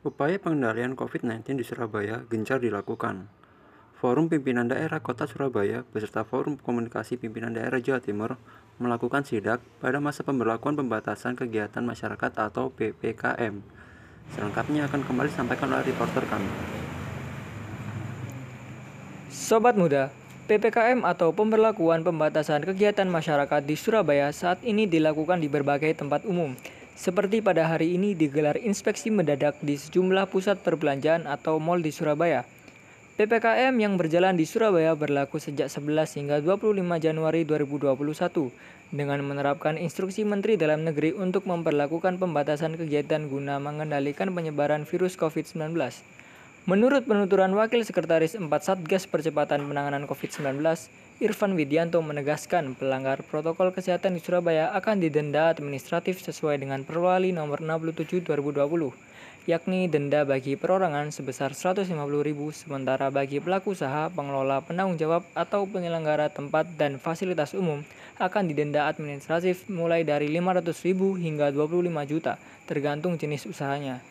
Upaya pengendalian COVID-19 di Surabaya gencar dilakukan. Forum Pimpinan Daerah Kota Surabaya beserta Forum Komunikasi Pimpinan Daerah Jawa Timur melakukan sidak pada masa pemberlakuan pembatasan kegiatan masyarakat atau PPKM. Selengkapnya akan kembali disampaikan oleh reporter kami. Sobat muda, PPKM atau pemberlakuan pembatasan kegiatan masyarakat di Surabaya saat ini dilakukan di berbagai tempat umum seperti pada hari ini digelar inspeksi mendadak di sejumlah pusat perbelanjaan atau mal di Surabaya. PPKM yang berjalan di Surabaya berlaku sejak 11 hingga 25 Januari 2021 dengan menerapkan instruksi Menteri Dalam Negeri untuk memperlakukan pembatasan kegiatan guna mengendalikan penyebaran virus COVID-19. Menurut penuturan Wakil Sekretaris 4 Satgas Percepatan Penanganan COVID-19, Irfan Widianto menegaskan pelanggar protokol kesehatan di Surabaya akan didenda administratif sesuai dengan Perwali nomor 67 2020, yakni denda bagi perorangan sebesar 150.000 sementara bagi pelaku usaha, pengelola, penanggung jawab atau penyelenggara tempat dan fasilitas umum akan didenda administratif mulai dari 500.000 hingga 25 juta tergantung jenis usahanya.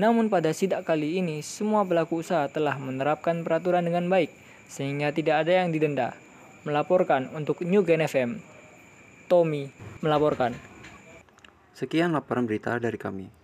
Namun pada sidak kali ini semua pelaku usaha telah menerapkan peraturan dengan baik sehingga tidak ada yang didenda melaporkan untuk New Gen FM. Tommy melaporkan. Sekian laporan berita dari kami.